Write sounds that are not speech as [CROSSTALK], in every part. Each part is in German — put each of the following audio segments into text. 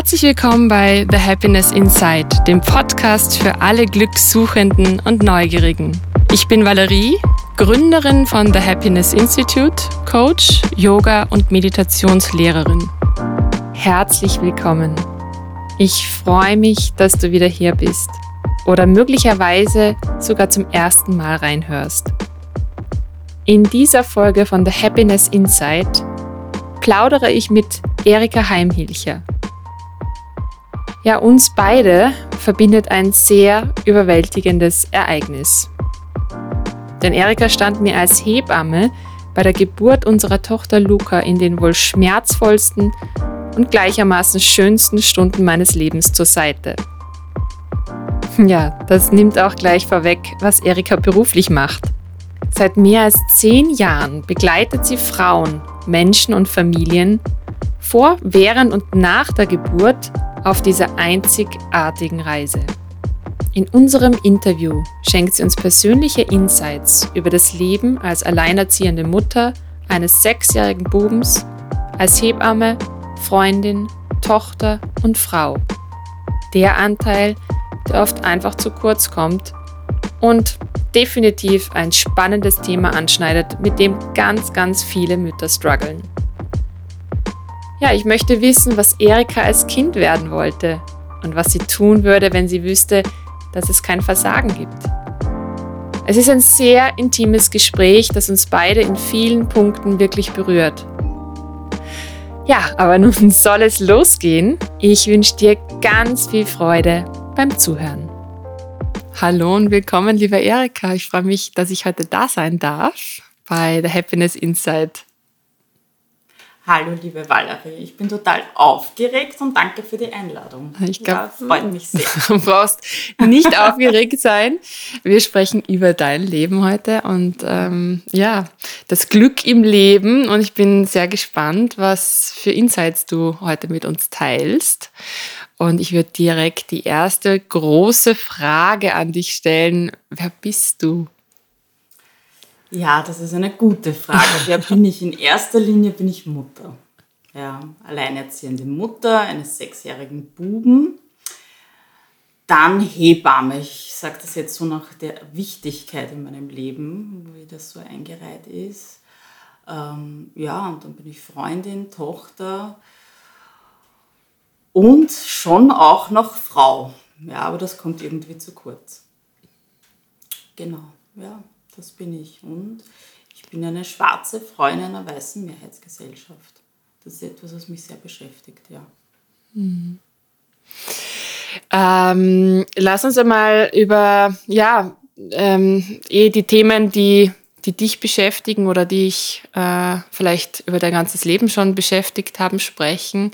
Herzlich willkommen bei The Happiness Inside, dem Podcast für alle Glückssuchenden und Neugierigen. Ich bin Valerie, Gründerin von The Happiness Institute, Coach, Yoga und Meditationslehrerin. Herzlich willkommen. Ich freue mich, dass du wieder hier bist oder möglicherweise sogar zum ersten Mal reinhörst. In dieser Folge von The Happiness Inside plaudere ich mit Erika Heimhilcher. Ja, uns beide verbindet ein sehr überwältigendes Ereignis. Denn Erika stand mir als Hebamme bei der Geburt unserer Tochter Luca in den wohl schmerzvollsten und gleichermaßen schönsten Stunden meines Lebens zur Seite. Ja, das nimmt auch gleich vorweg, was Erika beruflich macht. Seit mehr als zehn Jahren begleitet sie Frauen, Menschen und Familien vor, während und nach der Geburt auf dieser einzigartigen Reise. In unserem Interview schenkt sie uns persönliche Insights über das Leben als alleinerziehende Mutter eines sechsjährigen Bubens, als Hebamme, Freundin, Tochter und Frau. Der Anteil, der oft einfach zu kurz kommt und definitiv ein spannendes Thema anschneidet, mit dem ganz, ganz viele Mütter strugglen. Ja, ich möchte wissen, was Erika als Kind werden wollte und was sie tun würde, wenn sie wüsste, dass es kein Versagen gibt. Es ist ein sehr intimes Gespräch, das uns beide in vielen Punkten wirklich berührt. Ja, aber nun [LAUGHS] soll es losgehen. Ich wünsche dir ganz viel Freude beim Zuhören. Hallo und willkommen, liebe Erika. Ich freue mich, dass ich heute da sein darf bei The Happiness Insight. Hallo, liebe Valerie. Ich bin total aufgeregt und danke für die Einladung. Ich glaube, ja, freut mich sehr. [LAUGHS] Du brauchst nicht aufgeregt sein. Wir sprechen über dein Leben heute und ähm, ja, das Glück im Leben. Und ich bin sehr gespannt, was für Insights du heute mit uns teilst. Und ich würde direkt die erste große Frage an dich stellen. Wer bist du? Ja, das ist eine gute Frage. [LAUGHS] Wer bin ich? In erster Linie bin ich Mutter. Ja, alleinerziehende Mutter eines sechsjährigen Buben. Dann Hebamme. Ich sage das jetzt so nach der Wichtigkeit in meinem Leben, wie das so eingereiht ist. Ähm, ja, und dann bin ich Freundin, Tochter und schon auch noch Frau. Ja, aber das kommt irgendwie zu kurz. Genau, ja das bin ich. Und ich bin eine schwarze Frau in einer weißen Mehrheitsgesellschaft. Das ist etwas, was mich sehr beschäftigt, ja. Mhm. Ähm, lass uns einmal über, ja, ähm, eh die Themen, die, die dich beschäftigen oder die dich äh, vielleicht über dein ganzes Leben schon beschäftigt haben, sprechen.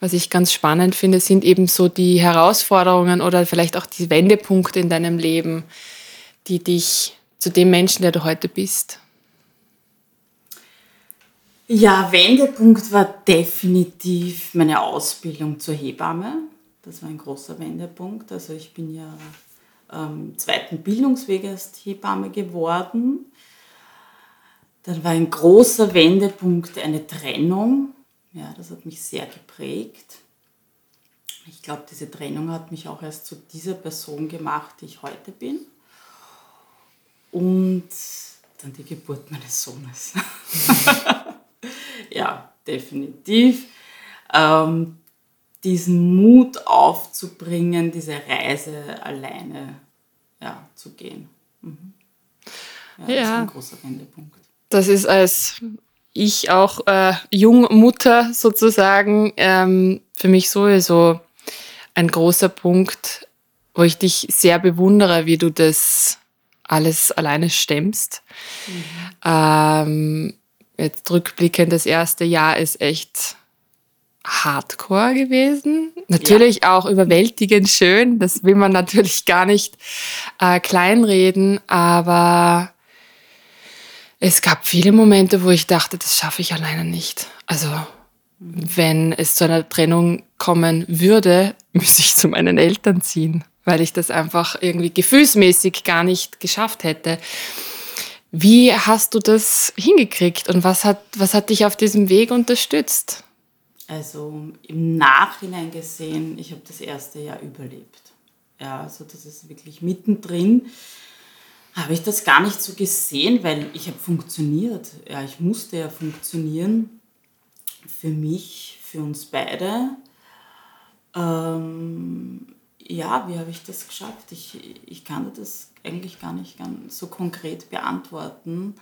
Was ich ganz spannend finde, sind eben so die Herausforderungen oder vielleicht auch die Wendepunkte in deinem Leben, die dich zu dem Menschen, der du heute bist? Ja, Wendepunkt war definitiv meine Ausbildung zur Hebamme. Das war ein großer Wendepunkt. Also ich bin ja ähm, zweiten Bildungsweg als Hebamme geworden. Dann war ein großer Wendepunkt eine Trennung. Ja, das hat mich sehr geprägt. Ich glaube, diese Trennung hat mich auch erst zu dieser Person gemacht, die ich heute bin und dann die Geburt meines Sohnes. [LAUGHS] ja, definitiv. Ähm, diesen Mut aufzubringen, diese Reise alleine ja, zu gehen. Mhm. Ja, ja, Das ist ein großer Wendepunkt. Das ist als ich auch äh, Jungmutter sozusagen ähm, für mich sowieso ein großer Punkt, wo ich dich sehr bewundere, wie du das alles alleine stemmst. Mhm. Ähm, jetzt rückblickend, das erste Jahr ist echt hardcore gewesen. Natürlich ja. auch überwältigend schön. Das will man natürlich gar nicht äh, kleinreden, aber es gab viele Momente, wo ich dachte, das schaffe ich alleine nicht. Also, wenn es zu einer Trennung kommen würde, [LAUGHS] müsste ich zu meinen Eltern ziehen weil ich das einfach irgendwie gefühlsmäßig gar nicht geschafft hätte. Wie hast du das hingekriegt und was hat, was hat dich auf diesem Weg unterstützt? Also im Nachhinein gesehen, ich habe das erste Jahr überlebt. Ja, also das ist wirklich mittendrin. Habe ich das gar nicht so gesehen, weil ich habe funktioniert. Ja, ich musste ja funktionieren. Für mich, für uns beide. Ähm, ja, wie habe ich das geschafft? Ich, ich kann das eigentlich gar nicht ganz so konkret beantworten.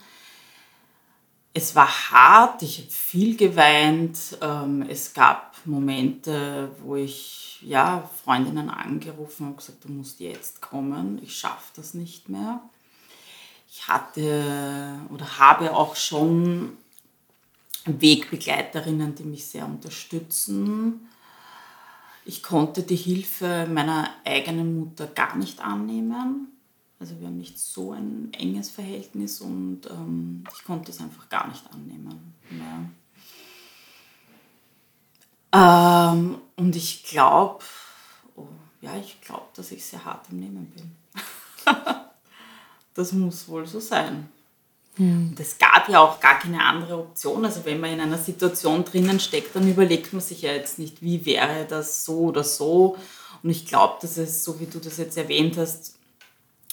Es war hart, ich habe viel geweint. Ähm, es gab Momente, wo ich ja, Freundinnen angerufen habe und gesagt, du musst jetzt kommen, ich schaffe das nicht mehr. Ich hatte oder habe auch schon Wegbegleiterinnen, die mich sehr unterstützen. Ich konnte die Hilfe meiner eigenen Mutter gar nicht annehmen. Also wir haben nicht so ein enges Verhältnis und ähm, ich konnte es einfach gar nicht annehmen. Ja. Ähm, und ich glaube, oh, ja, ich glaube, dass ich sehr hart im Nehmen bin. [LAUGHS] das muss wohl so sein. Mhm. Und es gab ja auch gar keine andere Option. Also wenn man in einer Situation drinnen steckt, dann überlegt man sich ja jetzt nicht, wie wäre das so oder so. Und ich glaube, dass es, so wie du das jetzt erwähnt hast,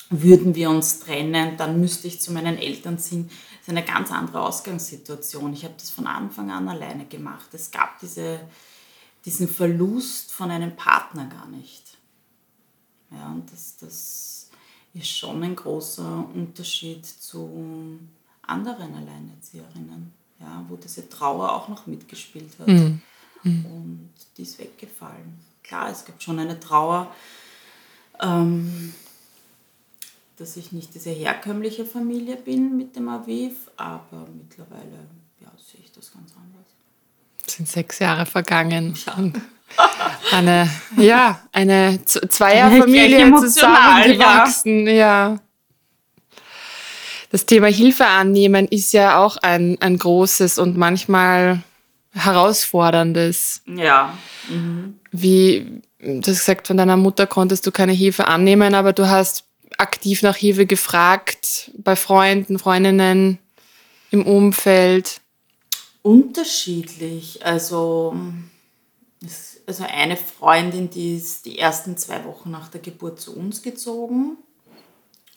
würden wir uns trennen, dann müsste ich zu meinen Eltern ziehen. Das ist eine ganz andere Ausgangssituation. Ich habe das von Anfang an alleine gemacht. Es gab diese, diesen Verlust von einem Partner gar nicht. Ja, und das, das ist schon ein großer Unterschied zu anderen Alleinerzieherinnen, ja, wo diese Trauer auch noch mitgespielt hat. Mhm. Mhm. Und die ist weggefallen. Klar, es gab schon eine Trauer, ähm, dass ich nicht diese herkömmliche Familie bin mit dem Aviv, aber mittlerweile ja, sehe ich das ganz anders. Es sind sechs Jahre vergangen. Ja. eine, ja, eine Zweierfamilie zusammengewachsen. Ja. ja. Das Thema Hilfe annehmen ist ja auch ein, ein großes und manchmal herausforderndes. Ja. Mhm. Wie, du hast gesagt, von deiner Mutter konntest du keine Hilfe annehmen, aber du hast aktiv nach Hilfe gefragt bei Freunden, Freundinnen im Umfeld. Unterschiedlich. Also, also eine Freundin, die ist die ersten zwei Wochen nach der Geburt zu uns gezogen.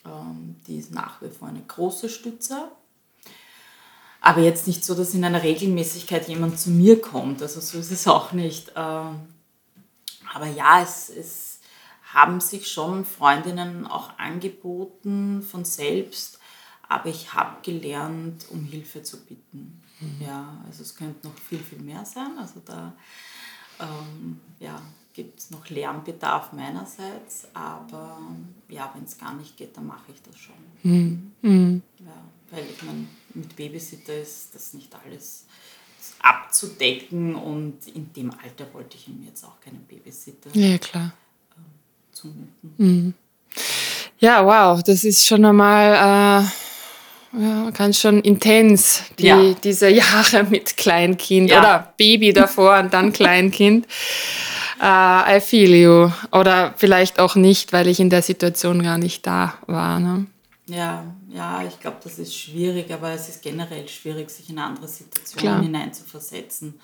Ähm, die ist nach wie vor eine große Stütze. Aber jetzt nicht so, dass in einer Regelmäßigkeit jemand zu mir kommt. Also so ist es auch nicht. Ähm, aber ja, es, es haben sich schon Freundinnen auch angeboten von selbst. Aber ich habe gelernt, um Hilfe zu bitten. Mhm. Ja, also es könnte noch viel, viel mehr sein. Also da ähm, ja, gibt es noch Lernbedarf meinerseits, aber ja, wenn es gar nicht geht, dann mache ich das schon. Mhm. Mhm. Ja, weil ich meine, mit Babysitter ist das nicht alles abzudecken und in dem Alter wollte ich ihm jetzt auch keinen Babysitter ja, klar. Ähm, zumuten. Mhm. Ja, wow, das ist schon einmal äh, ja, ganz schon intens, die, ja. diese Jahre mit Kleinkind ja. oder Baby davor und dann Kleinkind. Uh, I feel you. Oder vielleicht auch nicht, weil ich in der Situation gar nicht da war. Ne? Ja, ja, ich glaube, das ist schwierig, aber es ist generell schwierig, sich in andere Situationen hineinzuversetzen.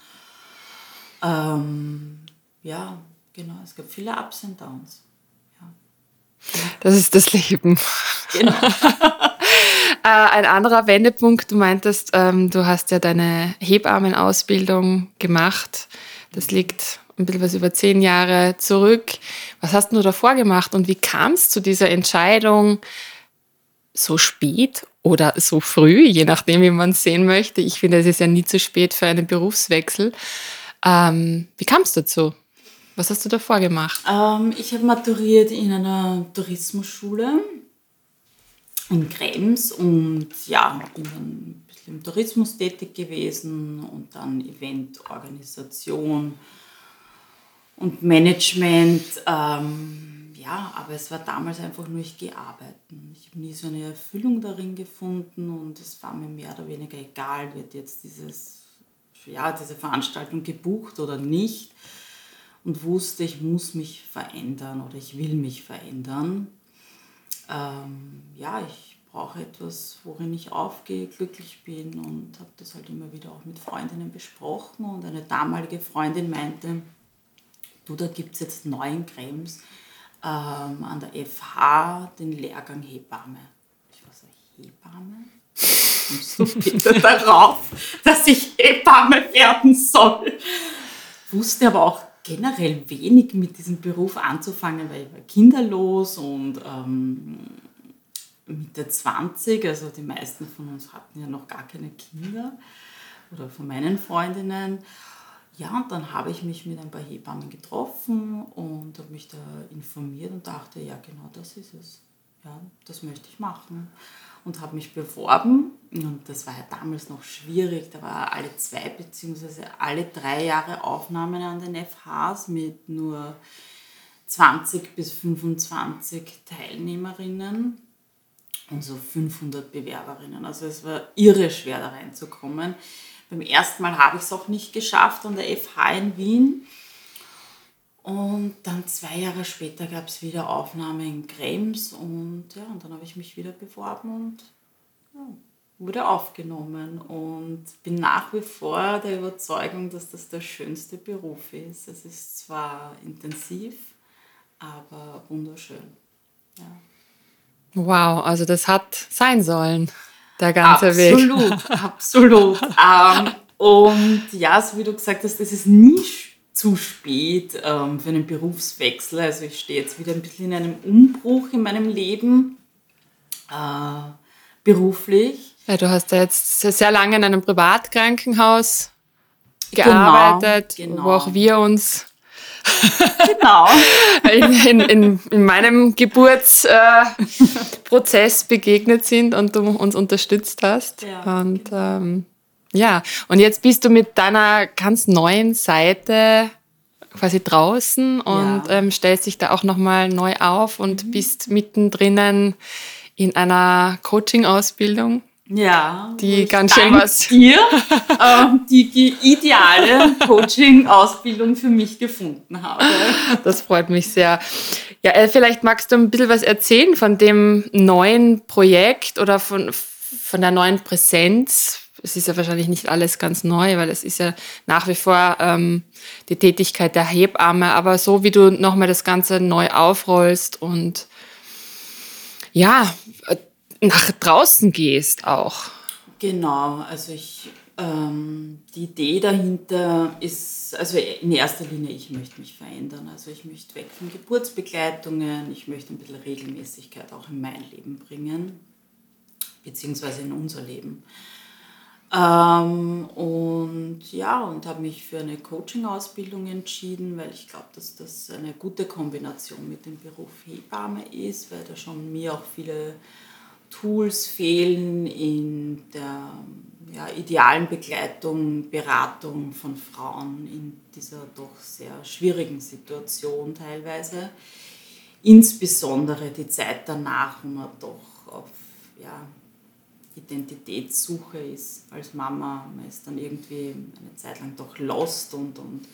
Ähm, ja, genau, es gibt viele Ups und Downs. Ja. Das ist das Leben. Genau. [LAUGHS] äh, ein anderer Wendepunkt, du meintest, ähm, du hast ja deine Hebammenausbildung gemacht. Das liegt ein bisschen was über zehn Jahre zurück. Was hast du davor gemacht und wie kam es zu dieser Entscheidung, so spät oder so früh, je nachdem, wie man es sehen möchte? Ich finde, es ist ja nie zu spät für einen Berufswechsel. Ähm, wie kam es dazu? Was hast du davor gemacht? Ähm, ich habe maturiert in einer Tourismusschule in Krems und ja, bin dann ein bisschen im Tourismus tätig gewesen und dann Eventorganisation und Management. Ähm, ja, aber es war damals einfach nur, ich gehe arbeiten. Ich habe nie so eine Erfüllung darin gefunden und es war mir mehr oder weniger egal, wird jetzt dieses, ja, diese Veranstaltung gebucht oder nicht. Und wusste, ich muss mich verändern oder ich will mich verändern. Ähm, ja, ich brauche etwas, worin ich aufgehe, glücklich bin und habe das halt immer wieder auch mit Freundinnen besprochen und eine damalige Freundin meinte, du, da gibt es jetzt neuen Cremes ähm, an der FH den Lehrgang Hebamme. Ich war so, Hebamme? Kommst du [LAUGHS] bitte darauf, dass ich Hebamme werden soll? Wusste aber auch generell wenig mit diesem Beruf anzufangen, weil ich war kinderlos und ähm, Mitte 20, also die meisten von uns hatten ja noch gar keine Kinder oder von meinen Freundinnen. Ja, und dann habe ich mich mit ein paar Hebammen getroffen und habe mich da informiert und dachte, ja, genau das ist es. Ja, das möchte ich machen. Und habe mich beworben. Und das war ja damals noch schwierig. Da war alle zwei bzw. alle drei Jahre Aufnahmen an den FHs mit nur 20 bis 25 Teilnehmerinnen und so 500 Bewerberinnen. Also es war irre schwer da reinzukommen. Beim ersten Mal habe ich es auch nicht geschafft an der FH in Wien. Und dann zwei Jahre später gab es wieder Aufnahme in Krems und ja, und dann habe ich mich wieder beworben und ja, wurde aufgenommen und bin nach wie vor der Überzeugung, dass das der schönste Beruf ist. Es ist zwar intensiv, aber wunderschön. Ja. Wow, also das hat sein sollen, der ganze absolut, Weg. Absolut, absolut. ähm, und ja, so wie du gesagt hast, es ist nie zu spät ähm, für einen Berufswechsel. Also ich stehe jetzt wieder ein bisschen in einem Umbruch in meinem Leben, äh, beruflich. Ja, du hast ja jetzt sehr lange in einem Privatkrankenhaus genau, gearbeitet, genau, genau. wo auch wir uns genau. in, in, in, meinem Geburtsprozess äh, begegnet sind und du uns unterstützt hast. Ja, und genau. ähm, ja, und jetzt bist du mit deiner ganz neuen Seite quasi draußen und ja. ähm, stellst dich da auch nochmal neu auf und mhm. bist mittendrin in einer Coaching-Ausbildung. Ja, die ganz schön was. Dir [LAUGHS] äh, die ideale Coaching-Ausbildung für mich gefunden habe. Das freut mich sehr. Ja, äh, vielleicht magst du ein bisschen was erzählen von dem neuen Projekt oder von, von der neuen Präsenz. Es ist ja wahrscheinlich nicht alles ganz neu, weil es ist ja nach wie vor ähm, die Tätigkeit der Hebamme, aber so wie du nochmal das Ganze neu aufrollst und ja, nach draußen gehst auch. Genau, also ich, ähm, die Idee dahinter ist, also in erster Linie, ich möchte mich verändern. Also ich möchte weg von Geburtsbegleitungen, ich möchte ein bisschen Regelmäßigkeit auch in mein Leben bringen, beziehungsweise in unser Leben. Ähm, und ja, und habe mich für eine Coaching-Ausbildung entschieden, weil ich glaube, dass das eine gute Kombination mit dem Beruf Hebamme ist, weil da schon mir auch viele Tools fehlen in der ja, idealen Begleitung, Beratung von Frauen in dieser doch sehr schwierigen Situation teilweise. Insbesondere die Zeit danach, wo man doch auf ja, Identitätssuche ist als Mama. Man ist dann irgendwie eine Zeit lang doch lost und, und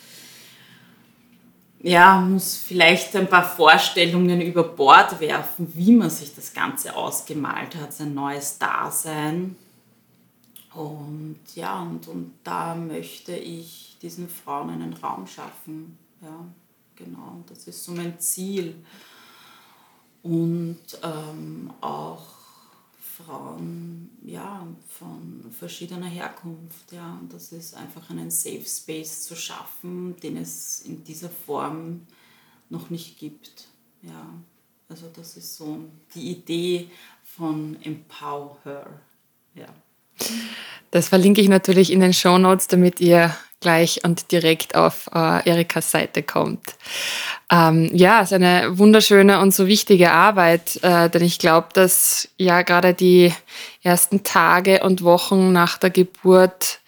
ja, muss vielleicht ein paar Vorstellungen über Bord werfen, wie man sich das Ganze ausgemalt hat, sein neues Dasein. Und ja, und, und da möchte ich diesen Frauen einen Raum schaffen. Ja, genau, das ist so mein Ziel. Und ähm, auch Frauen ja, von verschiedener Herkunft. Ja. Und das ist einfach einen Safe Space zu schaffen, den es in dieser Form noch nicht gibt. Ja. Also das ist so die Idee von Empower. Ja. Das verlinke ich natürlich in den Show Notes, damit ihr gleich und direkt auf äh, Erikas Seite kommt. Ähm, ja, es ist eine wunderschöne und so wichtige Arbeit, äh, denn ich glaube, dass ja gerade die ersten Tage und Wochen nach der Geburt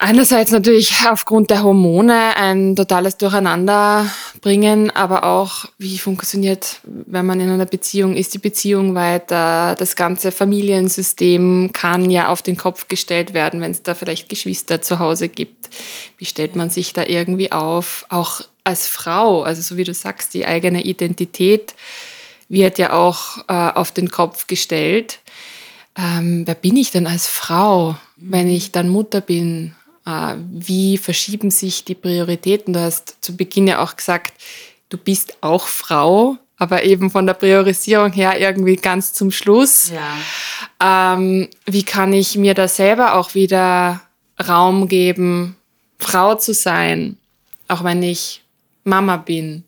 Einerseits natürlich aufgrund der Hormone ein totales Durcheinander bringen, aber auch, wie funktioniert, wenn man in einer Beziehung ist, die Beziehung weiter. Das ganze Familiensystem kann ja auf den Kopf gestellt werden, wenn es da vielleicht Geschwister zu Hause gibt. Wie stellt man sich da irgendwie auf? Auch als Frau, also so wie du sagst, die eigene Identität wird ja auch äh, auf den Kopf gestellt. Ähm, wer bin ich denn als Frau, wenn ich dann Mutter bin? Äh, wie verschieben sich die Prioritäten? Du hast zu Beginn ja auch gesagt, du bist auch Frau, aber eben von der Priorisierung her irgendwie ganz zum Schluss. Ja. Ähm, wie kann ich mir da selber auch wieder Raum geben, Frau zu sein, auch wenn ich Mama bin?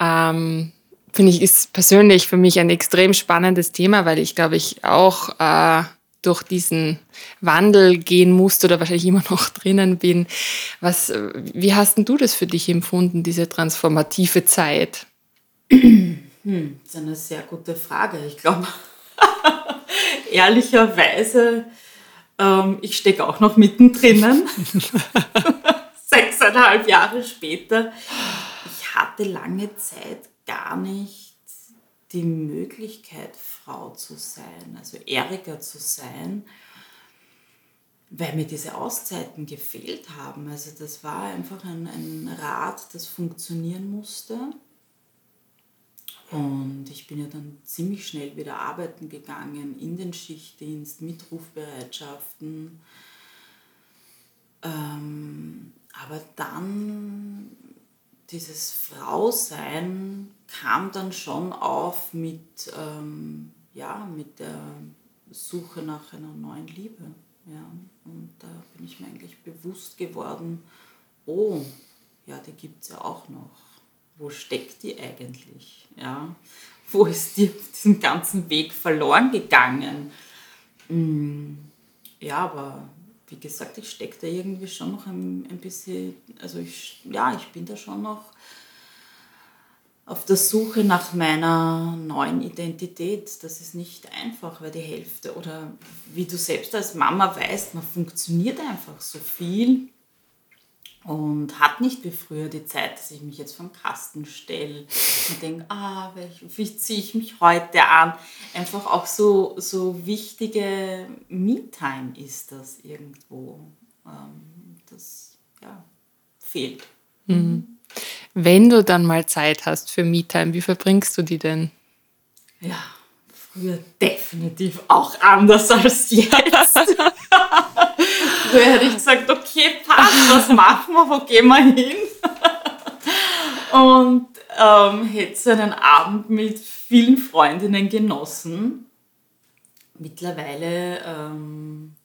Ähm, Finde ich, ist persönlich für mich ein extrem spannendes Thema, weil ich glaube, ich auch äh, durch diesen Wandel gehen musste oder wahrscheinlich immer noch drinnen bin. Was, wie hast du das für dich empfunden, diese transformative Zeit? Hm, das ist eine sehr gute Frage. Ich glaube, [LAUGHS] ehrlicherweise, ähm, ich stecke auch noch mittendrin. [LAUGHS] Sechseinhalb Jahre später. Ich hatte lange Zeit gar nicht die Möglichkeit, Frau zu sein, also Erika zu sein, weil mir diese Auszeiten gefehlt haben. Also das war einfach ein, ein Rad, das funktionieren musste. Und ich bin ja dann ziemlich schnell wieder arbeiten gegangen, in den Schichtdienst, mit Rufbereitschaften. Ähm, aber dann dieses Frausein kam dann schon auf mit, ähm, ja, mit der Suche nach einer neuen Liebe. Ja. Und da bin ich mir eigentlich bewusst geworden, oh, ja, die gibt es ja auch noch. Wo steckt die eigentlich? Ja. Wo ist die auf diesem ganzen Weg verloren gegangen? Hm, ja, aber wie gesagt, ich stecke da irgendwie schon noch ein, ein bisschen, also ich, ja, ich bin da schon noch auf der Suche nach meiner neuen Identität. Das ist nicht einfach, weil die Hälfte oder wie du selbst als Mama weißt, man funktioniert einfach so viel und hat nicht wie früher die Zeit, dass ich mich jetzt vom Kasten stelle und denke, ah, wie ziehe ich mich heute an? Einfach auch so, so wichtige Me-Time ist das irgendwo. Ähm, das ja, fehlt. Mhm. Wenn du dann mal Zeit hast für Me-Time, wie verbringst du die denn? Ja, früher definitiv auch anders als jetzt. [LAUGHS] Früher hätte ich gesagt, okay, passt, was machen wir, wo gehen wir hin? [LAUGHS] Und ähm, hätte so einen Abend mit vielen Freundinnen genossen. Mittlerweile ähm,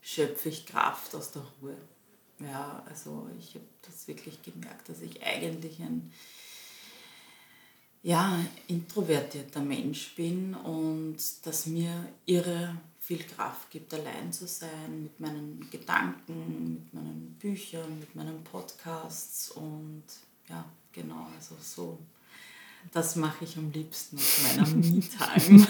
schöpfe ich Kraft aus der Ruhe. Ja, also ich habe das wirklich gemerkt, dass ich eigentlich ein ja, introvertierter Mensch bin und dass mir irre viel Kraft gibt, allein zu sein mit meinen Gedanken, mit meinen Büchern, mit meinen Podcasts und ja, genau, also so. Das mache ich am liebsten auf meiner [LAUGHS] Me-Time.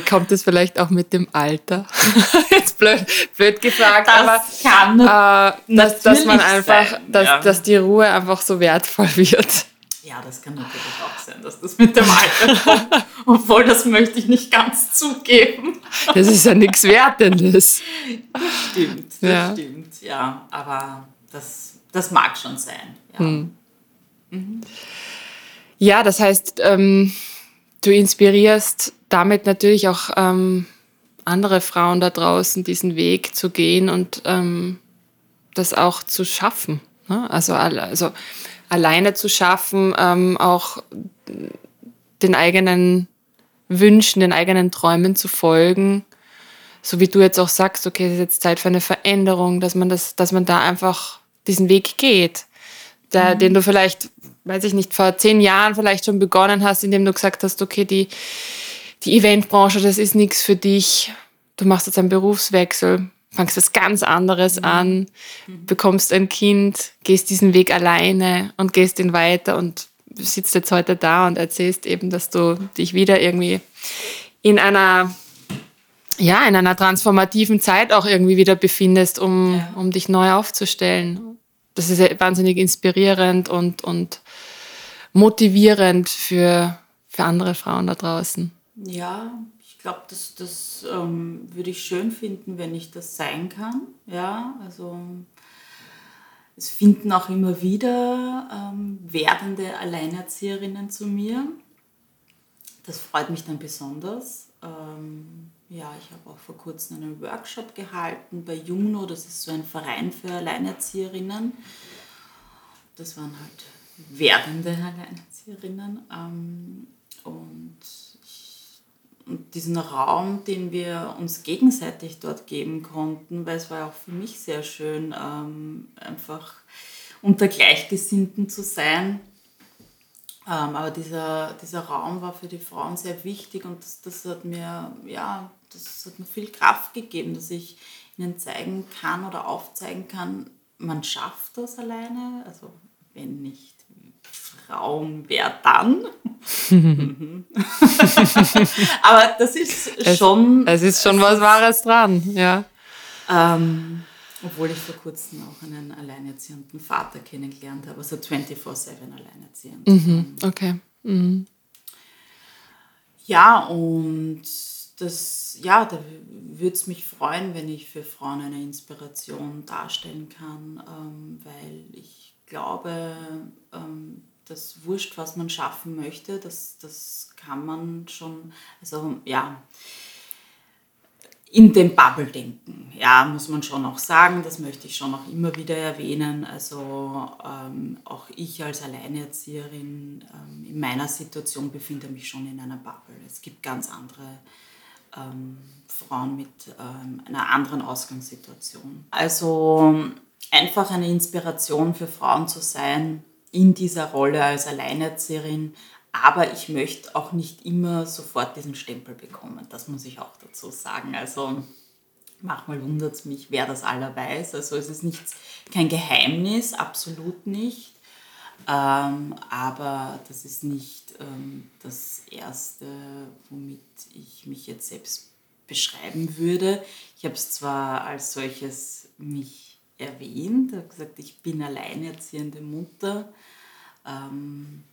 [LAUGHS] Kommt das vielleicht auch mit dem Alter? [LAUGHS] Jetzt blöd, blöd gefragt, das aber kann äh, dass, dass man einfach, sein, dass, ja. dass die Ruhe einfach so wertvoll wird. Ja, das kann natürlich auch sein, dass das mit dem Alter kommt. Obwohl, das möchte ich nicht ganz zugeben. Das ist ja nichts Wertendes. Das stimmt, das ja. stimmt, ja. Aber das, das mag schon sein. Ja, hm. mhm. ja das heißt, ähm, du inspirierst damit natürlich auch ähm, andere Frauen da draußen, diesen Weg zu gehen und ähm, das auch zu schaffen. Ne? Also, also alleine zu schaffen, ähm, auch den eigenen Wünschen, den eigenen Träumen zu folgen. So wie du jetzt auch sagst, okay, es ist jetzt Zeit für eine Veränderung, dass man das, dass man da einfach diesen Weg geht, der, mhm. den du vielleicht, weiß ich nicht, vor zehn Jahren vielleicht schon begonnen hast, indem du gesagt hast, okay, die, die Eventbranche, das ist nichts für dich. Du machst jetzt einen Berufswechsel fangst was ganz anderes mhm. an, bekommst ein Kind, gehst diesen Weg alleine und gehst ihn weiter und sitzt jetzt heute da und erzählst eben, dass du dich wieder irgendwie in einer ja, in einer transformativen Zeit auch irgendwie wieder befindest, um, ja. um dich neu aufzustellen. Das ist wahnsinnig inspirierend und, und motivierend für, für andere Frauen da draußen. Ja, glaube, das, das ähm, würde ich schön finden, wenn ich das sein kann. Ja, also es finden auch immer wieder ähm, werdende Alleinerzieherinnen zu mir Das freut mich dann besonders. Ähm, ja, ich habe auch vor kurzem einen Workshop gehalten bei Juno, das ist so ein Verein für Alleinerzieherinnen. Das waren halt werdende Alleinerzieherinnen. Ähm, und, diesen Raum, den wir uns gegenseitig dort geben konnten, weil es war auch für mich sehr schön, ähm, einfach unter Gleichgesinnten zu sein. Ähm, aber dieser, dieser Raum war für die Frauen sehr wichtig und das, das, hat mir, ja, das hat mir viel Kraft gegeben, dass ich ihnen zeigen kann oder aufzeigen kann, man schafft das alleine. Also wenn nicht Frauen, wer dann? [LAUGHS] Aber das ist schon. Es, es ist schon was Wahres dran, ja. Ähm, obwohl ich vor kurzem auch einen alleinerziehenden Vater kennengelernt habe, also 24-7 alleinerziehend. Mhm, okay. Mhm. Ja, und das, ja, da würde es mich freuen, wenn ich für Frauen eine Inspiration darstellen kann, ähm, weil ich glaube, ähm, das wurscht, was man schaffen möchte, das, das kann man schon, also ja, in den Bubble denken. Ja, muss man schon auch sagen, das möchte ich schon auch immer wieder erwähnen. Also ähm, auch ich als Alleinerzieherin ähm, in meiner Situation befinde mich schon in einer Bubble. Es gibt ganz andere ähm, Frauen mit ähm, einer anderen Ausgangssituation. Also einfach eine Inspiration für Frauen zu sein in dieser Rolle als Alleinerzieherin, aber ich möchte auch nicht immer sofort diesen Stempel bekommen. Das muss ich auch dazu sagen. Also manchmal wundert es mich, wer das aller weiß. Also es ist nichts, kein Geheimnis, absolut nicht. Ähm, aber das ist nicht ähm, das Erste, womit ich mich jetzt selbst beschreiben würde. Ich habe es zwar als solches mich erwähnt, habe gesagt, ich bin alleinerziehende Mutter. Ähm,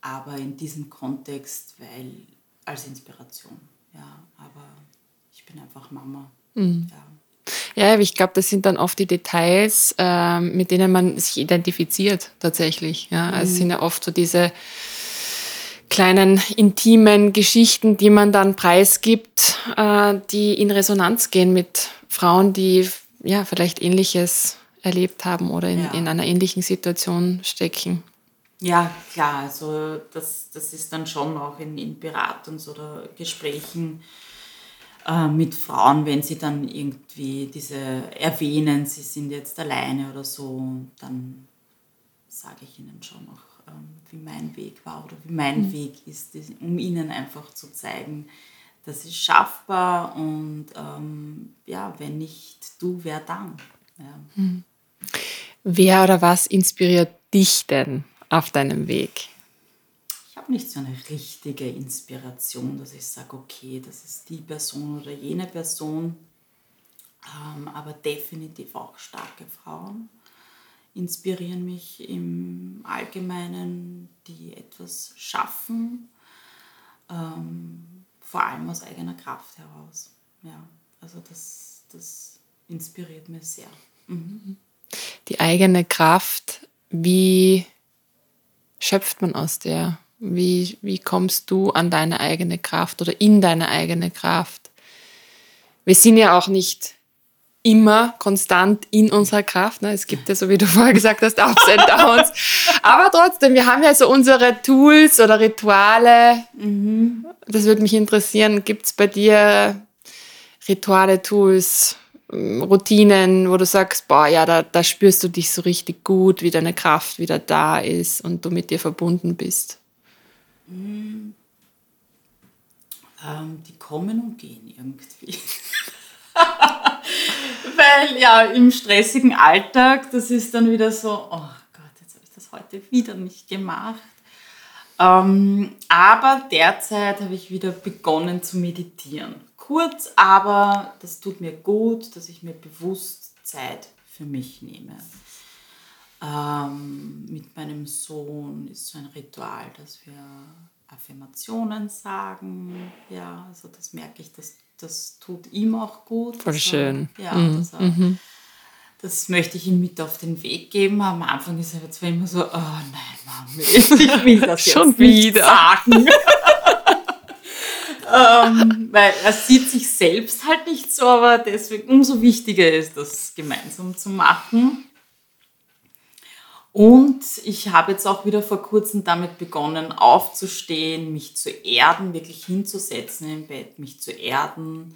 aber in diesem Kontext, weil als Inspiration. Ja, aber ich bin einfach Mama. Mhm. Ja. ja, ich glaube, das sind dann oft die Details, äh, mit denen man sich identifiziert tatsächlich. Ja, also mhm. es sind ja oft so diese kleinen intimen Geschichten, die man dann preisgibt, äh, die in Resonanz gehen mit Frauen, die ja vielleicht Ähnliches erlebt haben oder in, ja. in einer ähnlichen Situation stecken. Ja, klar, also das, das ist dann schon auch in, in Beratungs- oder Gesprächen äh, mit Frauen, wenn sie dann irgendwie diese erwähnen, sie sind jetzt alleine oder so, dann sage ich ihnen schon auch, ähm, wie mein Weg war oder wie mein mhm. Weg ist, um ihnen einfach zu zeigen, das ist schaffbar und ähm, ja, wenn nicht du, wer dann? Ja. Mhm. Wer oder was inspiriert dich denn? auf deinem Weg? Ich habe nicht so eine richtige Inspiration, dass ich sage, okay, das ist die Person oder jene Person, ähm, aber definitiv auch starke Frauen inspirieren mich im Allgemeinen, die etwas schaffen, ähm, vor allem aus eigener Kraft heraus. Ja, also das, das inspiriert mich sehr. Mhm. Die eigene Kraft, wie schöpft man aus der? Wie, wie kommst du an deine eigene Kraft oder in deine eigene Kraft? Wir sind ja auch nicht immer konstant in unserer Kraft. Ne? Es gibt ja, so wie du [LAUGHS] vorher gesagt hast, Ups and Downs. Aber trotzdem, wir haben ja so unsere Tools oder Rituale. Mhm. Das würde mich interessieren. Gibt es bei dir Rituale, Tools, Routinen, wo du sagst, boah, ja, da, da spürst du dich so richtig gut, wie deine Kraft wieder da ist und du mit dir verbunden bist? Mhm. Ähm, die kommen und gehen irgendwie. [LAUGHS] Weil ja, im stressigen Alltag, das ist dann wieder so, oh Gott, jetzt habe ich das heute wieder nicht gemacht. Ähm, aber derzeit habe ich wieder begonnen zu meditieren kurz, aber das tut mir gut, dass ich mir bewusst Zeit für mich nehme. Ähm, mit meinem Sohn ist so ein Ritual, dass wir Affirmationen sagen. Ja, also das merke ich, dass das tut ihm auch gut. Voll schön. Er, ja, mhm. das, mhm. das möchte ich ihm mit auf den Weg geben. Am Anfang ist er zwar immer so, oh nein, Mami, ich will das [LAUGHS] Schon wieder. sagen. [LAUGHS] ähm, weil er sieht sich selbst halt nicht so, aber deswegen umso wichtiger ist, das gemeinsam zu machen. Und ich habe jetzt auch wieder vor kurzem damit begonnen, aufzustehen, mich zu erden, wirklich hinzusetzen im Bett, mich zu erden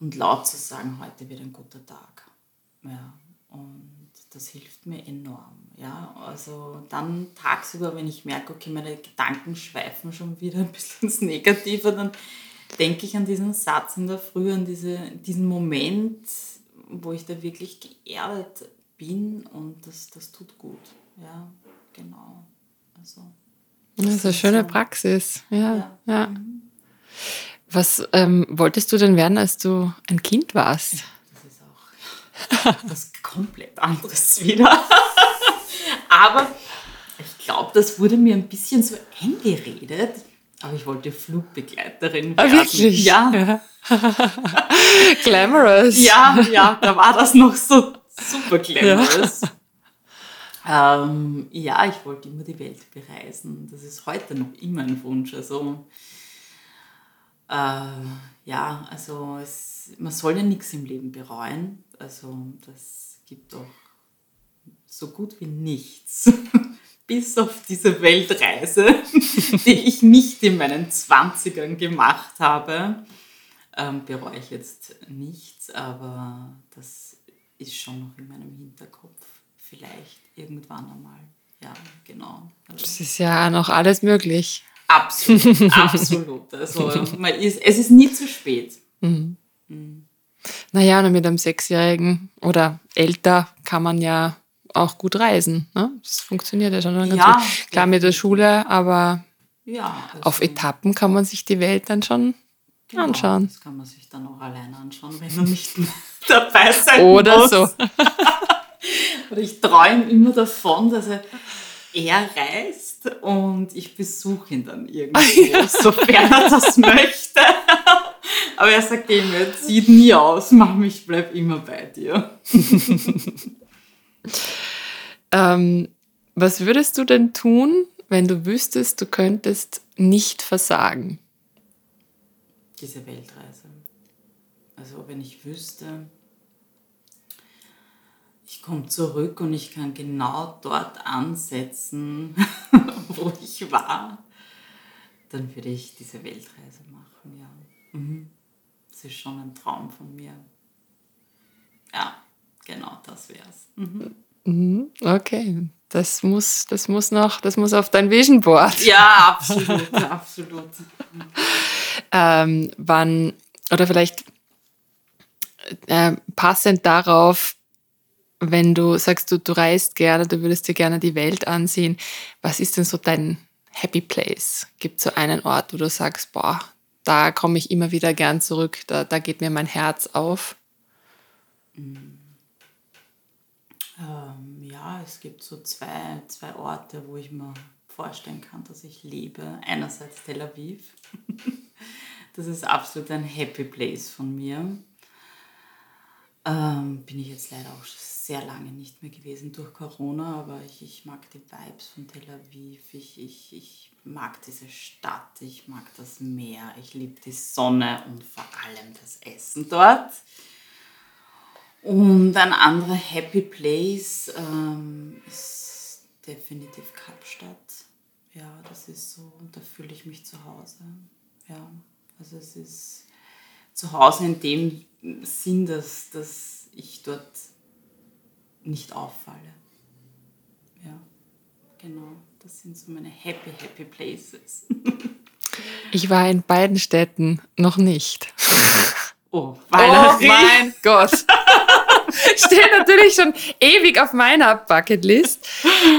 und laut zu sagen, heute wird ein guter Tag. Ja, und das hilft mir enorm. Ja, also dann tagsüber, wenn ich merke, okay, meine Gedanken schweifen schon wieder ein bisschen ins Negative, dann denke ich an diesen Satz in der Früh, an diese, diesen Moment, wo ich da wirklich geerdet bin und das, das tut gut. Ja, genau. Also, das, das ist eine schöne so. Praxis. Ja, ja. ja. Was ähm, wolltest du denn werden, als du ein Kind warst? Das ist auch [LAUGHS] was komplett anderes wieder. [LAUGHS] Aber ich glaube, das wurde mir ein bisschen so eingeredet. Aber ich wollte Flugbegleiterin ah, werden. Ah, wirklich? Ja. ja. [LAUGHS] Glamorous. Ja, ja, da war das noch so super glamorous. Ja. Ähm, ja, ich wollte immer die Welt bereisen. Das ist heute noch immer ein Wunsch. Also, äh, ja, also es, man soll ja nichts im Leben bereuen. Also, das gibt doch so gut wie nichts. [LAUGHS] Bis auf diese Weltreise, [LAUGHS] die ich nicht in meinen 20ern gemacht habe. Ähm, bereue ich jetzt nichts, aber das ist schon noch in meinem Hinterkopf. Vielleicht irgendwann einmal. Ja, genau. Also das ist ja noch alles möglich. Absolut, [LAUGHS] absolut. Also ist, es ist nie zu spät. Mhm. Mhm. Naja, und mit einem Sechsjährigen oder älter kann man ja auch gut reisen. Ne? Das funktioniert ja schon ganz ja, gut. Klar mit der Schule, aber ja, also auf Etappen kann man sich die Welt dann schon genau, anschauen. Das kann man sich dann auch alleine anschauen, wenn man nicht [LAUGHS] dabei sein Oder muss. so. [LAUGHS] Oder ich träume immer davon, dass er, er reist und ich besuche ihn dann irgendwo, [LAUGHS] sofern er das möchte. Aber er sagt eben, er zieht nie aus, Mama, ich bleib immer bei dir. ähm, was würdest du denn tun, wenn du wüsstest, du könntest nicht versagen? Diese Weltreise. Also wenn ich wüsste, ich komme zurück und ich kann genau dort ansetzen, [LAUGHS] wo ich war, dann würde ich diese Weltreise machen, ja. Mhm. Das ist schon ein Traum von mir. Ja, genau, das wär's. Mhm. Mhm. Okay, das muss, das muss noch, das muss auf dein Vision Board. Ja, absolut, [LAUGHS] absolut. [LAUGHS] ähm, wann, oder vielleicht äh, passend darauf, wenn du sagst, du, du reist gerne, du würdest dir gerne die Welt ansehen, was ist denn so dein Happy Place? Gibt es so einen Ort, wo du sagst, boah, da komme ich immer wieder gern zurück, da, da geht mir mein Herz auf? Ähm, ja, es gibt so zwei, zwei Orte, wo ich mir vorstellen kann, dass ich lebe. Einerseits Tel Aviv. [LAUGHS] das ist absolut ein Happy Place von mir. Ähm, bin ich jetzt leider auch sehr lange nicht mehr gewesen durch Corona, aber ich, ich mag die Vibes von Tel Aviv, ich, ich, ich mag diese Stadt, ich mag das Meer, ich liebe die Sonne und vor allem das Essen dort. Und ein anderer Happy Place ähm, ist definitiv Kapstadt. Ja, das ist so, und da fühle ich mich zu Hause. Ja, also es ist zu Hause in dem Sinn, dass, dass ich dort nicht auffalle. Ja, genau. Das sind so meine happy, happy places. [LAUGHS] ich war in beiden Städten noch nicht. Oh, oh mein Gott. [LAUGHS] Steht natürlich schon ewig auf meiner Bucketlist.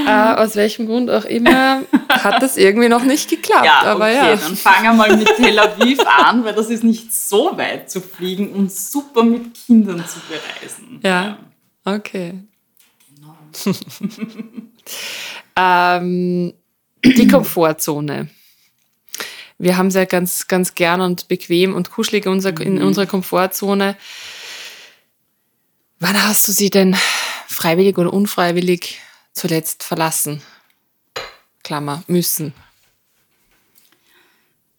Äh, aus welchem Grund auch immer hat das irgendwie noch nicht geklappt. Ja, aber okay, ja. dann fangen wir mal mit Tel Aviv an, weil das ist nicht so weit zu fliegen und super mit Kindern zu bereisen. Ja, okay. Genau. [LAUGHS] ähm, die Komfortzone. Wir haben es ja ganz, ganz gern und bequem und kuschelig in unserer, in mhm. unserer Komfortzone. Wann hast du sie denn freiwillig oder unfreiwillig zuletzt verlassen? Klammer, müssen.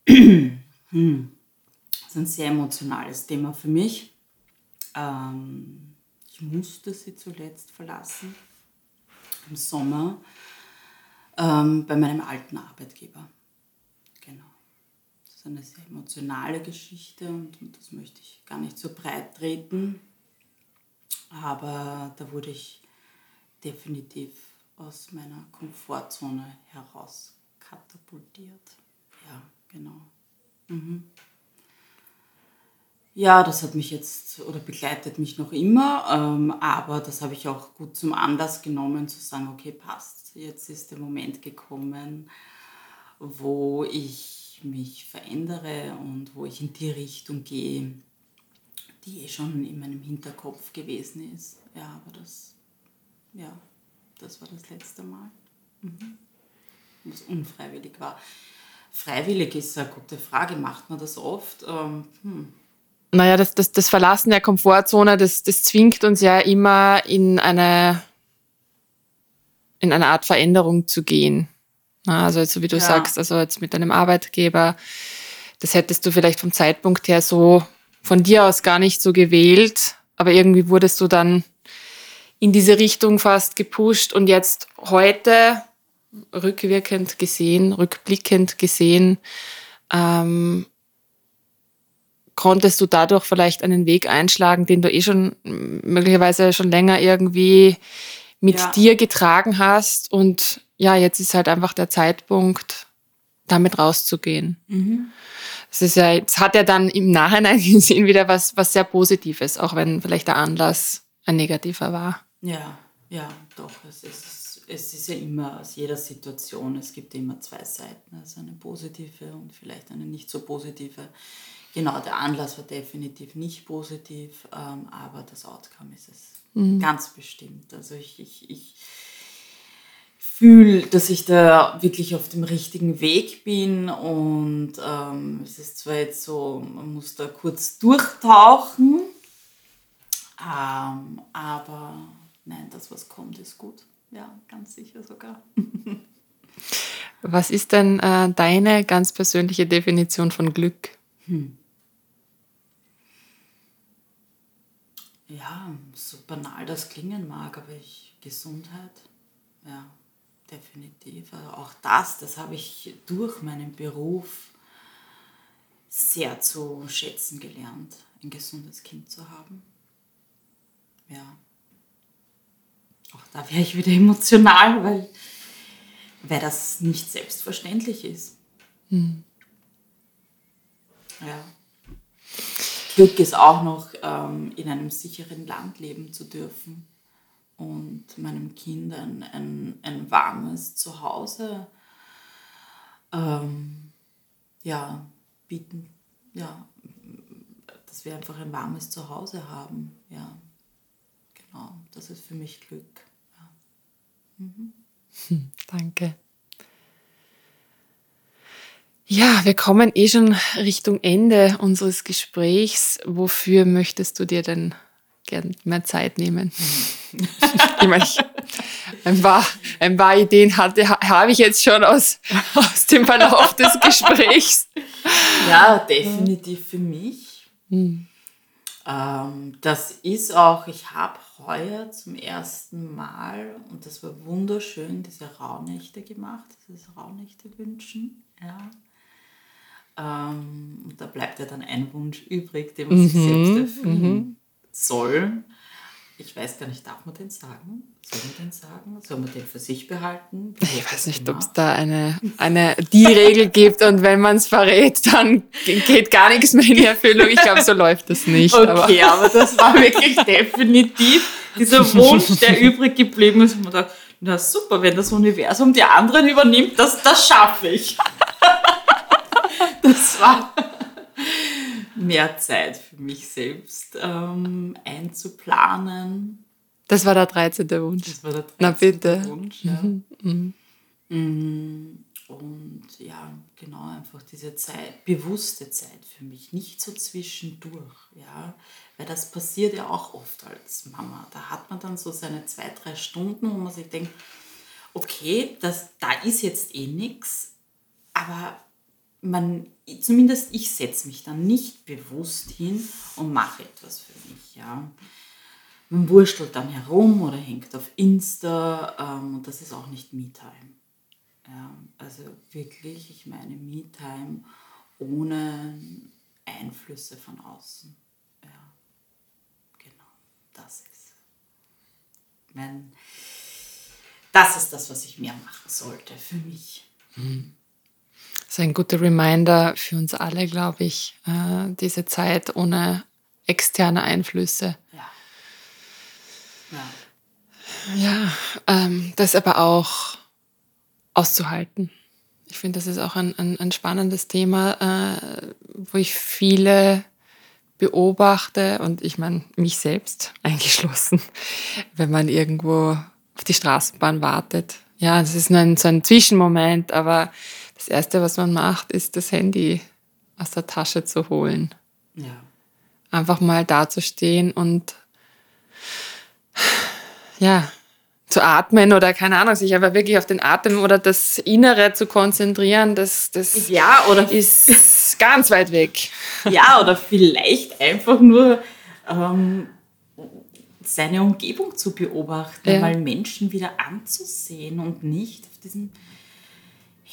Das ist ein sehr emotionales Thema für mich. Ähm, ich musste sie zuletzt verlassen im Sommer ähm, bei meinem alten Arbeitgeber. Genau. Das ist eine sehr emotionale Geschichte und das möchte ich gar nicht so breit treten. Aber da wurde ich definitiv aus meiner Komfortzone heraus katapultiert. Ja, genau. Mhm. Ja, das hat mich jetzt oder begleitet mich noch immer, ähm, aber das habe ich auch gut zum Anlass genommen, zu sagen, okay, passt, jetzt ist der Moment gekommen, wo ich mich verändere und wo ich in die Richtung gehe, die eh schon in meinem Hinterkopf gewesen ist. Ja, aber das, ja, das war das letzte Mal. Mhm. Was unfreiwillig war. Freiwillig ist eine gute Frage. Macht man das oft? Ähm, hm. Naja, das, das, das Verlassen der Komfortzone, das, das zwingt uns ja immer in eine, in eine Art Veränderung zu gehen. Also jetzt, so wie du ja. sagst, also jetzt mit deinem Arbeitgeber, das hättest du vielleicht vom Zeitpunkt her so von dir aus gar nicht so gewählt, aber irgendwie wurdest du dann in diese Richtung fast gepusht und jetzt heute rückwirkend gesehen, rückblickend gesehen, ähm, konntest du dadurch vielleicht einen Weg einschlagen, den du eh schon möglicherweise schon länger irgendwie mit ja. dir getragen hast. Und ja, jetzt ist halt einfach der Zeitpunkt, damit rauszugehen. Mhm. Es ist ja, es hat ja dann im Nachhinein [LAUGHS] gesehen wieder was, was sehr Positives, auch wenn vielleicht der Anlass ein negativer war. Ja, ja, doch. Es ist, es ist ja immer aus jeder Situation, es gibt immer zwei Seiten. Also eine positive und vielleicht eine nicht so positive. Genau, der Anlass war definitiv nicht positiv, ähm, aber das Outcome ist es mhm. ganz bestimmt. Also ich, ich, ich fühle, dass ich da wirklich auf dem richtigen Weg bin und ähm, es ist zwar jetzt so, man muss da kurz durchtauchen, ähm, aber nein, das, was kommt, ist gut. Ja, ganz sicher sogar. [LAUGHS] was ist denn äh, deine ganz persönliche Definition von Glück? Hm. ja, so banal das klingen mag, aber ich, Gesundheit, ja, definitiv. Also auch das, das habe ich durch meinen Beruf sehr zu schätzen gelernt, ein gesundes Kind zu haben. Ja. Auch da wäre ich wieder emotional, weil, weil das nicht selbstverständlich ist. Hm. Ja. Glück ist auch noch, ähm, in einem sicheren Land leben zu dürfen und meinem Kind ein, ein, ein warmes Zuhause ähm, ja, bieten. Ja, dass wir einfach ein warmes Zuhause haben. Ja, genau, das ist für mich Glück. Ja. Mhm. Danke. Ja, wir kommen eh schon Richtung Ende unseres Gesprächs. Wofür möchtest du dir denn gern mehr Zeit nehmen? [LAUGHS] ich meine, ein paar, ein paar Ideen hatte, habe ich jetzt schon aus, aus dem Verlauf des [LAUGHS] Gesprächs. Ja, definitiv für mich. Hm. Ähm, das ist auch, ich habe heuer zum ersten Mal, und das war wunderschön, diese Rauhnächte gemacht, dieses Rauhnächte wünschen. Ja. Ähm, und da bleibt ja dann ein Wunsch übrig, den man mhm, sich selbst erfüllen mhm. Soll. Ich weiß gar nicht, darf man den sagen? Soll man den sagen? Soll man den für sich behalten? Ich weiß nicht, ob es da eine, eine die Regel gibt und wenn man es verrät, dann geht gar nichts mehr in die Erfüllung. Ich glaube, so [LAUGHS] läuft das nicht. Okay, aber, aber das war wirklich [LAUGHS] definitiv dieser Wunsch, der übrig geblieben ist. Und man dachte, na super, wenn das Universum die anderen übernimmt, das, das schaffe ich. [LAUGHS] das war mehr Zeit für mich selbst ähm, einzuplanen. Das war der 13. Wunsch. Das war der 13. Na bitte. Wunsch, ja. Mhm. Mhm. Mm, und ja, genau, einfach diese Zeit, bewusste Zeit für mich, nicht so zwischendurch, ja, weil das passiert ja auch oft als Mama. Da hat man dann so seine zwei, drei Stunden, wo man sich denkt, okay, das, da ist jetzt eh nichts, aber man, zumindest ich setze mich dann nicht bewusst hin und mache etwas für mich. Ja. Man wurstelt dann herum oder hängt auf Insta ähm, und das ist auch nicht Me-Time. Ja, also wirklich, ich meine Me-Time ohne Einflüsse von außen. Ja, genau, das ist. Mein, das ist das, was ich mehr machen sollte für mich. Mhm. Das ist ein guter Reminder für uns alle, glaube ich, äh, diese Zeit ohne externe Einflüsse. Ja. Ja, ja ähm, das aber auch auszuhalten. Ich finde, das ist auch ein, ein, ein spannendes Thema, äh, wo ich viele beobachte und ich meine mich selbst [LAUGHS] eingeschlossen, wenn man irgendwo auf die Straßenbahn wartet. Ja, das ist nur ein, so ein Zwischenmoment, aber das Erste, was man macht, ist das Handy aus der Tasche zu holen. Ja. Einfach mal dazustehen und ja, zu atmen oder keine Ahnung, sich aber wirklich auf den Atem oder das Innere zu konzentrieren, das, das ja, oder ist [LAUGHS] ganz weit weg. Ja, oder vielleicht einfach nur ähm, seine Umgebung zu beobachten, ja. mal Menschen wieder anzusehen und nicht auf diesem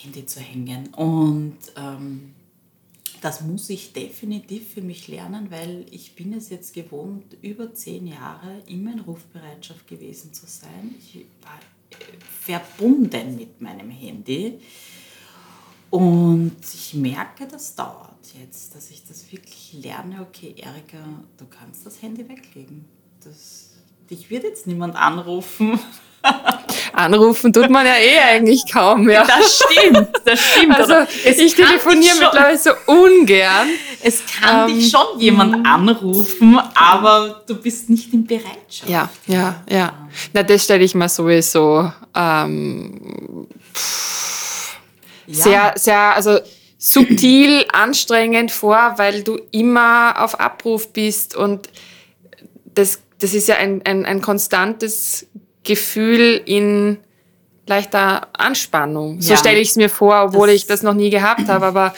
Handy zu hängen. Und ähm, das muss ich definitiv für mich lernen, weil ich bin es jetzt gewohnt, über zehn Jahre immer in Rufbereitschaft gewesen zu sein. Ich war äh, verbunden mit meinem Handy. Und ich merke, das dauert jetzt, dass ich das wirklich lerne. Okay, Erika, du kannst das Handy weglegen. Das, dich wird jetzt niemand anrufen. [LAUGHS] Anrufen tut man ja eh eigentlich kaum mehr. Das stimmt, das stimmt. Also ich telefoniere mittlerweile so ungern. Es kann ähm, dich schon jemand mhm. anrufen, aber du bist nicht in Bereitschaft. Ja, ja, ja. Na, das stelle ich mir sowieso ähm, ja. sehr, sehr, also subtil anstrengend vor, weil du immer auf Abruf bist und das, das ist ja ein, ein, ein konstantes Gefühl in leichter Anspannung. Ja. So stelle ich es mir vor, obwohl das ich das noch nie gehabt habe. Aber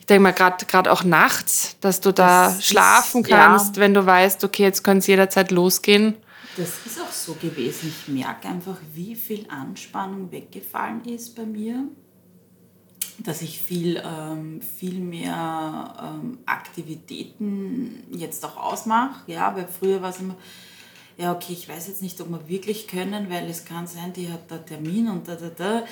ich denke mal, gerade auch nachts, dass du da das schlafen ist, kannst, ja. wenn du weißt, okay, jetzt kann es jederzeit losgehen. Das ist auch so gewesen. Ich merke einfach, wie viel Anspannung weggefallen ist bei mir. Dass ich viel, ähm, viel mehr ähm, Aktivitäten jetzt auch ausmache. Ja, weil früher war es immer, ja, okay, ich weiß jetzt nicht, ob wir wirklich können, weil es kann sein, die hat da Termin und da, da, da.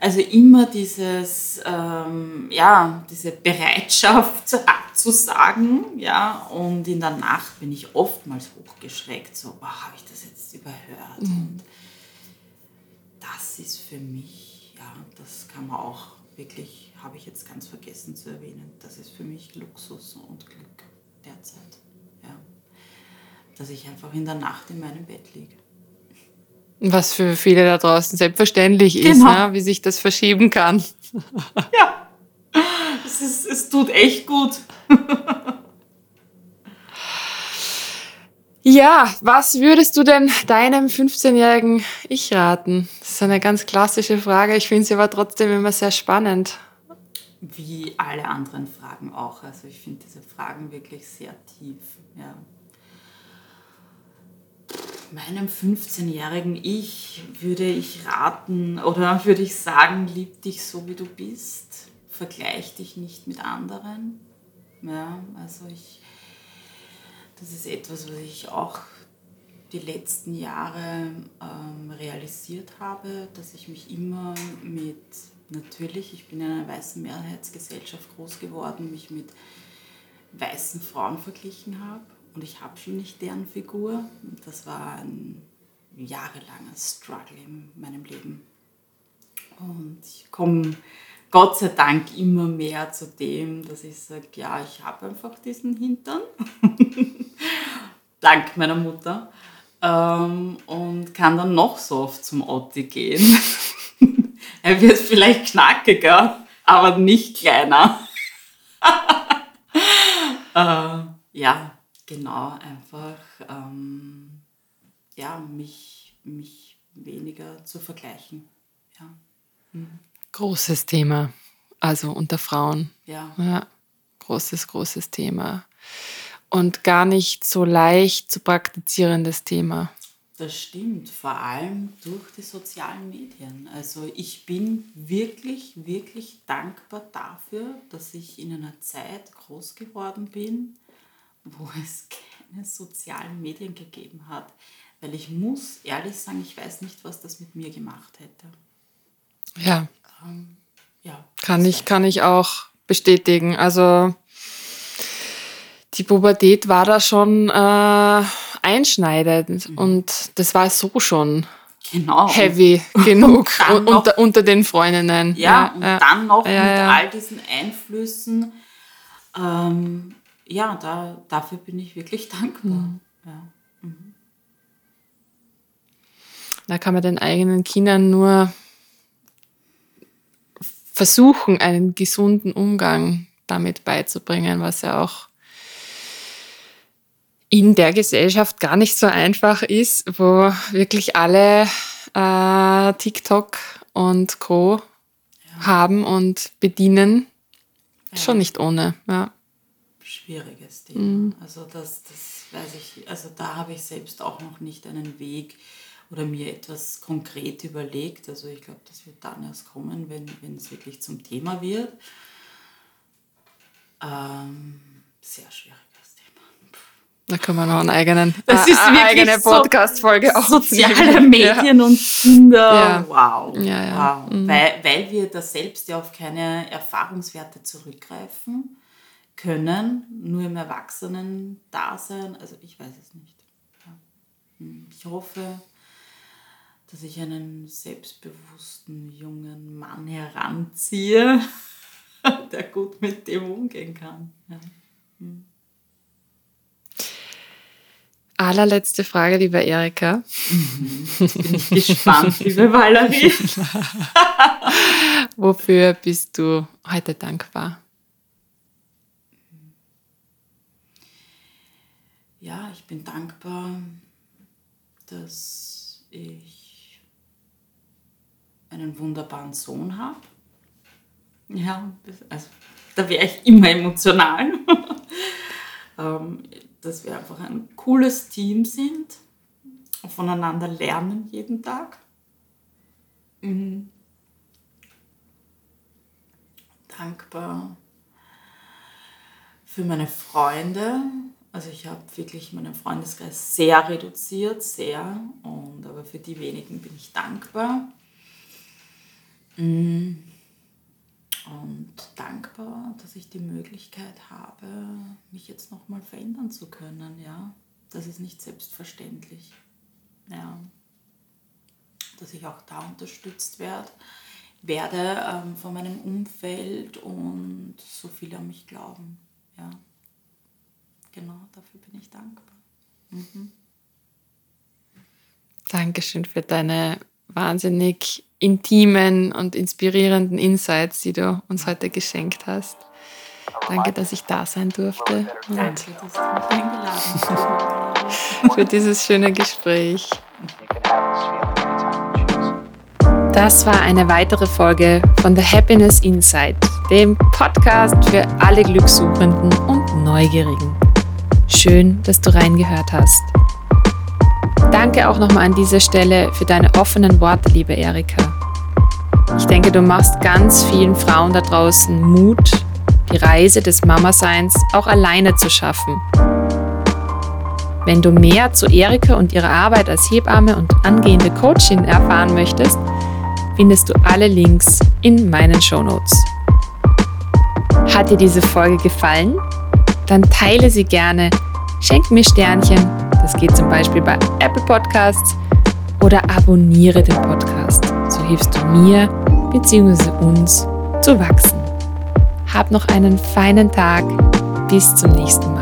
Also immer dieses, ähm, ja, diese Bereitschaft [LAUGHS] abzusagen, ja, und in der Nacht bin ich oftmals hochgeschreckt, so, oh, habe ich das jetzt überhört? Mhm. Und das ist für mich, ja, das kann man auch wirklich, habe ich jetzt ganz vergessen zu erwähnen, das ist für mich Luxus und Glück derzeit dass ich einfach in der Nacht in meinem Bett liege. Was für viele da draußen selbstverständlich ist, genau. ne? wie sich das verschieben kann. [LAUGHS] Ja, es, ist, es tut echt gut. [LAUGHS] Ja, was würdest du denn deinem 15-jährigen Ich raten? Das ist eine ganz klassische Frage. Ich finde sie aber trotzdem immer sehr spannend. Wie alle anderen Fragen auch. Also ich finde diese Fragen wirklich sehr tief. Ja meinem 15-jährigen Ich würde ich raten oder würde ich sagen, lieb dich so wie du bist, vergleich dich nicht mit anderen. Ja, also ich, das ist etwas, was ich auch die letzten Jahre ähm, realisiert habe, dass ich mich immer mit, natürlich, ich bin in einer weißen Mehrheitsgesellschaft groß geworden, mich mit weißen Frauen verglichen habe und ich habe schon nicht deren Figur. Das war ein jahrelanger Struggle in meinem Leben. Und ich komme Gott sei Dank immer mehr zu dem, dass ich sage, ja, ich habe einfach diesen Hintern. [LAUGHS] Dank meiner Mutter. Ähm, und kann dann noch so oft zum Otti gehen. [LAUGHS] er wird vielleicht knackiger, aber nicht kleiner. [LAUGHS] äh, ja, genau einfach ähm, ja, mich, mich weniger zu vergleichen. Ja. Mhm. Großes Thema. also unter Frauen. Ja. ja. Großes, großes Thema. Und gar nicht so leicht zu praktizierendes Thema. Das stimmt, vor allem durch die sozialen Medien. Also ich bin wirklich, wirklich dankbar dafür, dass ich in einer Zeit groß geworden bin, wo es keine sozialen Medien gegeben hat. Weil ich muss ehrlich sagen, ich weiß nicht, was das mit mir gemacht hätte. Ja. Ähm, ja kann, ich, kann ich auch bestätigen. Also die Pubertät war da schon äh, einschneidend mhm. und das war so schon genau. heavy genug unter, unter den Freundinnen. Ja, ja und ja. dann noch ja, mit all diesen Einflüssen. Ähm, ja, da, dafür bin ich wirklich [LAUGHS] dankbar. Mhm. Mhm. Da kann man den eigenen Kindern nur versuchen, einen gesunden Umgang damit beizubringen, was ja auch in der Gesellschaft gar nicht so einfach ist, wo wirklich alle äh, TikTok und Co. Ja. haben und bedienen. Ja. Schon nicht ohne. Ja. Schwieriges Thema. Mhm. Also das, das weiß ich, also da habe ich selbst auch noch nicht einen Weg oder mir etwas konkret überlegt. Also ich glaube, das wird dann erst kommen, wenn, wenn es wirklich zum Thema wird. Ähm, sehr schwierig. Da können wir noch einen eigenen, das ist eine eigene Podcast-Folge so aufnehmen. Soziale [LAUGHS] Medien ja. und Kinder, ja. wow. Ja, wow. Mhm. Weil, weil wir da selbst ja auf keine Erfahrungswerte zurückgreifen können, nur im Erwachsenen-Dasein. Also ich weiß es nicht. Hm. Ich hoffe, dass ich einen selbstbewussten jungen Mann heranziehe, [LAUGHS] der gut mit dem umgehen kann. Ja. Hm. Allerletzte Frage, liebe Erika. Mhm. Bin ich gespannt, [LAUGHS] liebe Valerie. [LAUGHS] Wofür bist du heute dankbar? Ja, ich bin dankbar, dass ich einen wunderbaren Sohn habe. Ja, also, da wäre ich immer emotional. [LAUGHS] ähm, dass wir einfach ein cooles Team sind, voneinander lernen jeden Tag. Mhm. Dankbar für meine Freunde. Also ich habe wirklich meinen Freundeskreis sehr reduziert, sehr. Und aber für die wenigen bin ich dankbar. Mhm und dankbar, dass ich die Möglichkeit habe, mich jetzt nochmal verändern zu können. Ja, das ist nicht selbstverständlich. Ja, dass ich auch da unterstützt werde, werde ähm, von meinem Umfeld und so viele an mich glauben. Ja, genau, dafür bin ich dankbar. Mhm. Dankeschön für deine wahnsinnig intimen und inspirierenden Insights, die du uns heute geschenkt hast. Danke, dass ich da sein durfte. Danke, dass du mich eingeladen hast. [LAUGHS] für dieses schöne Gespräch. Das war eine weitere Folge von The Happiness Insight, dem Podcast für alle Glückssuchenden und Neugierigen. Schön, dass du reingehört hast. Danke auch nochmal an dieser Stelle für deine offenen Worte, liebe Erika. Ich denke, du machst ganz vielen Frauen da draußen Mut, die Reise des Mama-Seins auch alleine zu schaffen. Wenn du mehr zu Erika und ihrer Arbeit als Hebamme und angehende Coachin erfahren möchtest, findest du alle Links in meinen Shownotes. Hat dir diese Folge gefallen? Dann teile sie gerne, schenk mir Sternchen das geht zum Beispiel bei Apple Podcasts oder abonniere den Podcast. So hilfst du mir bzw. uns zu wachsen. Hab noch einen feinen Tag. Bis zum nächsten Mal.